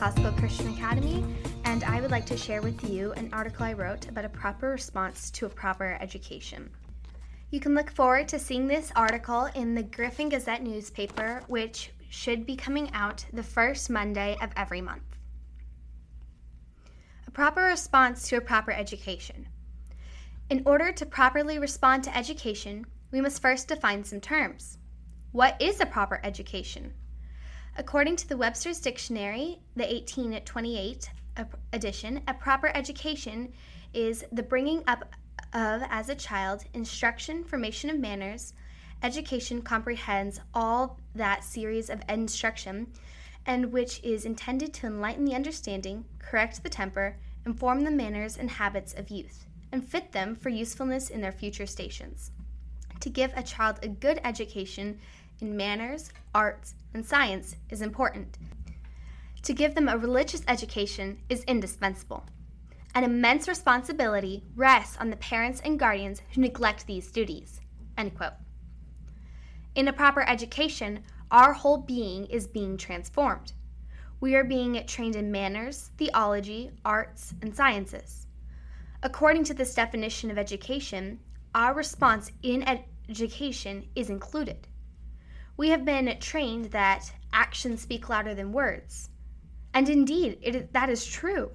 Classical Christian Academy, and I would like to share with you an article I wrote about a proper response to a proper education. You can look forward to seeing this article in the Griffin Gazette newspaper, which should be coming out the first Monday of every month. A proper response to a proper education. In order to properly respond to education, we must first define some terms. What is a proper education? According to the Webster's Dictionary, the 1828 edition, a proper education is the bringing up of, as a child, instruction, formation of manners. Education comprehends all that series of instruction, and which is intended to enlighten the understanding, correct the temper, inform the manners and habits of youth, and fit them for usefulness in their future stations. To give a child a good education in manners, arts, and science is important. To give them a religious education is indispensable. An immense responsibility rests on the parents and guardians who neglect these duties. In a proper education, our whole being is being transformed. We are being trained in manners, theology, arts, and sciences. According to this definition of education, our response in education is included. We have been trained that actions speak louder than words. And indeed, it, that is true.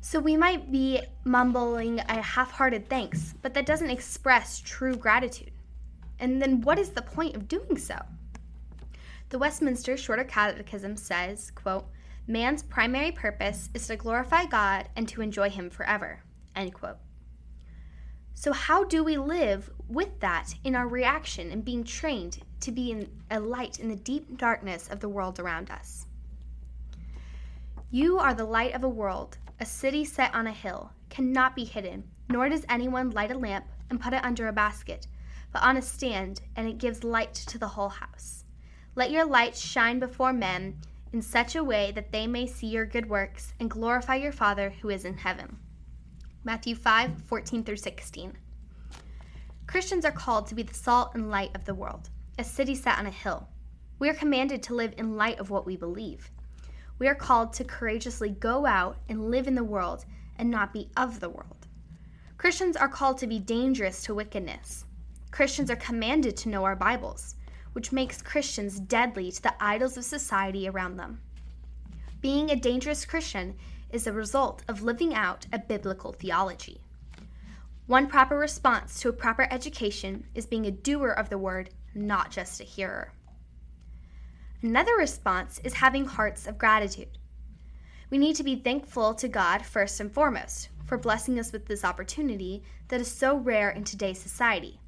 So we might be mumbling a half hearted thanks, but that doesn't express true gratitude. And then what is the point of doing so? The Westminster Shorter Catechism says, quote, Man's primary purpose is to glorify God and to enjoy Him forever. End quote. So, how do we live with that in our reaction and being trained to be in a light in the deep darkness of the world around us. You are the light of a world, a city set on a hill, cannot be hidden, nor does anyone light a lamp and put it under a basket, but on a stand, and it gives light to the whole house. Let your light shine before men in such a way that they may see your good works and glorify your Father who is in heaven. Matthew 5 14 through 16. Christians are called to be the salt and light of the world a city set on a hill. We are commanded to live in light of what we believe. We are called to courageously go out and live in the world and not be of the world. Christians are called to be dangerous to wickedness. Christians are commanded to know our Bibles, which makes Christians deadly to the idols of society around them. Being a dangerous Christian is a result of living out a biblical theology. One proper response to a proper education is being a doer of the word not just a hearer. Another response is having hearts of gratitude. We need to be thankful to God first and foremost for blessing us with this opportunity that is so rare in today's society,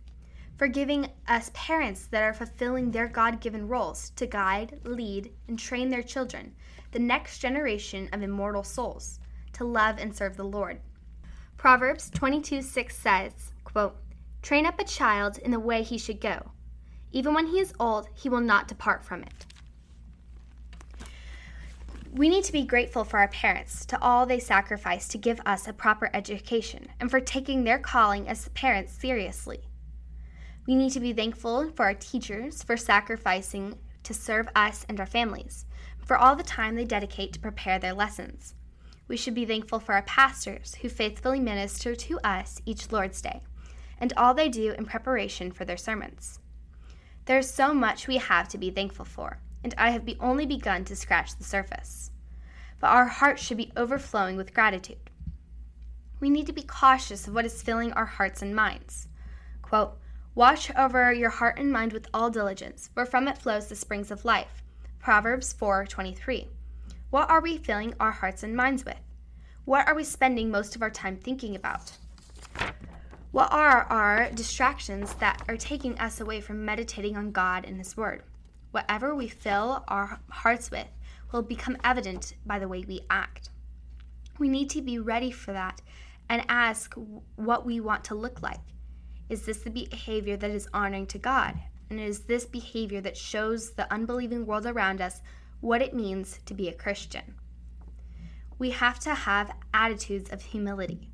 for giving us parents that are fulfilling their God given roles to guide, lead, and train their children, the next generation of immortal souls, to love and serve the Lord. Proverbs 22 6 says, quote, Train up a child in the way he should go even when he is old, he will not depart from it. We need to be grateful for our parents, to all they sacrifice to give us a proper education, and for taking their calling as parents seriously. We need to be thankful for our teachers for sacrificing to serve us and our families, for all the time they dedicate to prepare their lessons. We should be thankful for our pastors who faithfully minister to us each Lord's Day, and all they do in preparation for their sermons. There is so much we have to be thankful for, and I have be only begun to scratch the surface. But our hearts should be overflowing with gratitude. We need to be cautious of what is filling our hearts and minds. Quote, Watch over your heart and mind with all diligence, for from it flows the springs of life. Proverbs 4:23. What are we filling our hearts and minds with? What are we spending most of our time thinking about? What are our distractions that are taking us away from meditating on God and His Word? Whatever we fill our hearts with will become evident by the way we act. We need to be ready for that and ask what we want to look like. Is this the behavior that is honoring to God? And is this behavior that shows the unbelieving world around us what it means to be a Christian? We have to have attitudes of humility.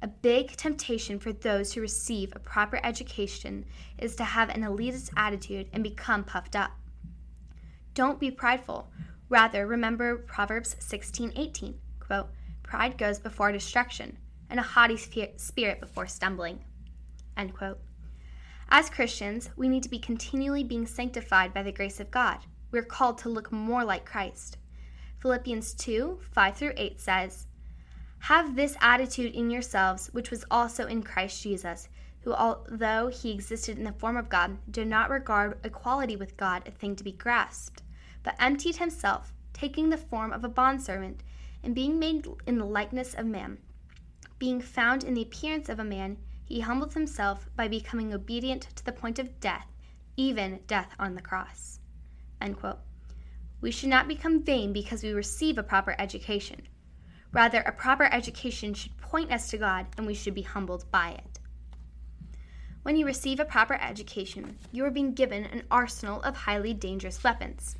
A big temptation for those who receive a proper education is to have an elitist attitude and become puffed up. Don't be prideful. Rather, remember Proverbs 16:18, quote, "Pride goes before destruction, and a haughty spirit before stumbling." End quote. As Christians, we need to be continually being sanctified by the grace of God. We are called to look more like Christ. Philippians 2 5 through 8 says, Have this attitude in yourselves, which was also in Christ Jesus, who, although he existed in the form of God, did not regard equality with God a thing to be grasped, but emptied himself, taking the form of a bondservant, and being made in the likeness of man. Being found in the appearance of a man, he humbled himself by becoming obedient to the point of death, even death on the cross. We should not become vain because we receive a proper education. Rather, a proper education should point us to God, and we should be humbled by it. When you receive a proper education, you are being given an arsenal of highly dangerous weapons.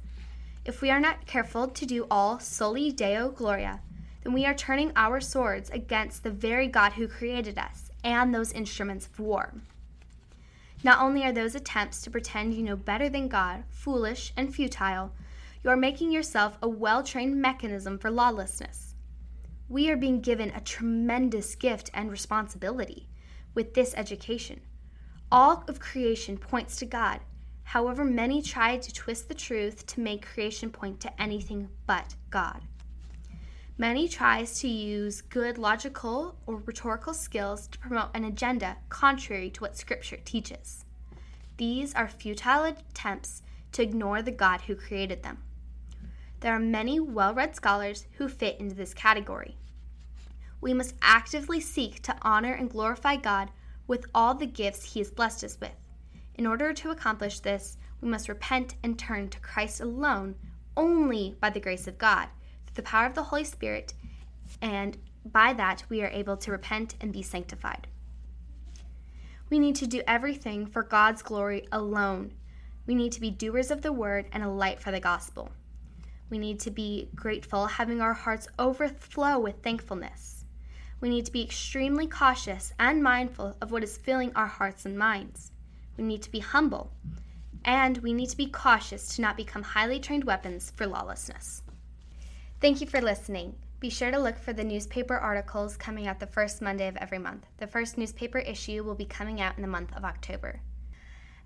If we are not careful to do all soli deo gloria, then we are turning our swords against the very God who created us and those instruments of war. Not only are those attempts to pretend you know better than God foolish and futile, you are making yourself a well trained mechanism for lawlessness. We are being given a tremendous gift and responsibility with this education. All of creation points to God. However, many try to twist the truth to make creation point to anything but God. Many tries to use good logical or rhetorical skills to promote an agenda contrary to what scripture teaches. These are futile attempts to ignore the God who created them. There are many well-read scholars who fit into this category. We must actively seek to honor and glorify God with all the gifts He has blessed us with. In order to accomplish this, we must repent and turn to Christ alone, only by the grace of God, the power of the Holy Spirit, and by that we are able to repent and be sanctified. We need to do everything for God's glory alone. We need to be doers of the word and a light for the gospel. We need to be grateful, having our hearts overflow with thankfulness we need to be extremely cautious and mindful of what is filling our hearts and minds. We need to be humble, and we need to be cautious to not become highly trained weapons for lawlessness. Thank you for listening. Be sure to look for the newspaper articles coming out the first Monday of every month. The first newspaper issue will be coming out in the month of October.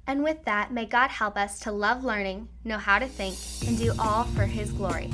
And with that, may God help us to love learning, know how to think, and do all for His glory.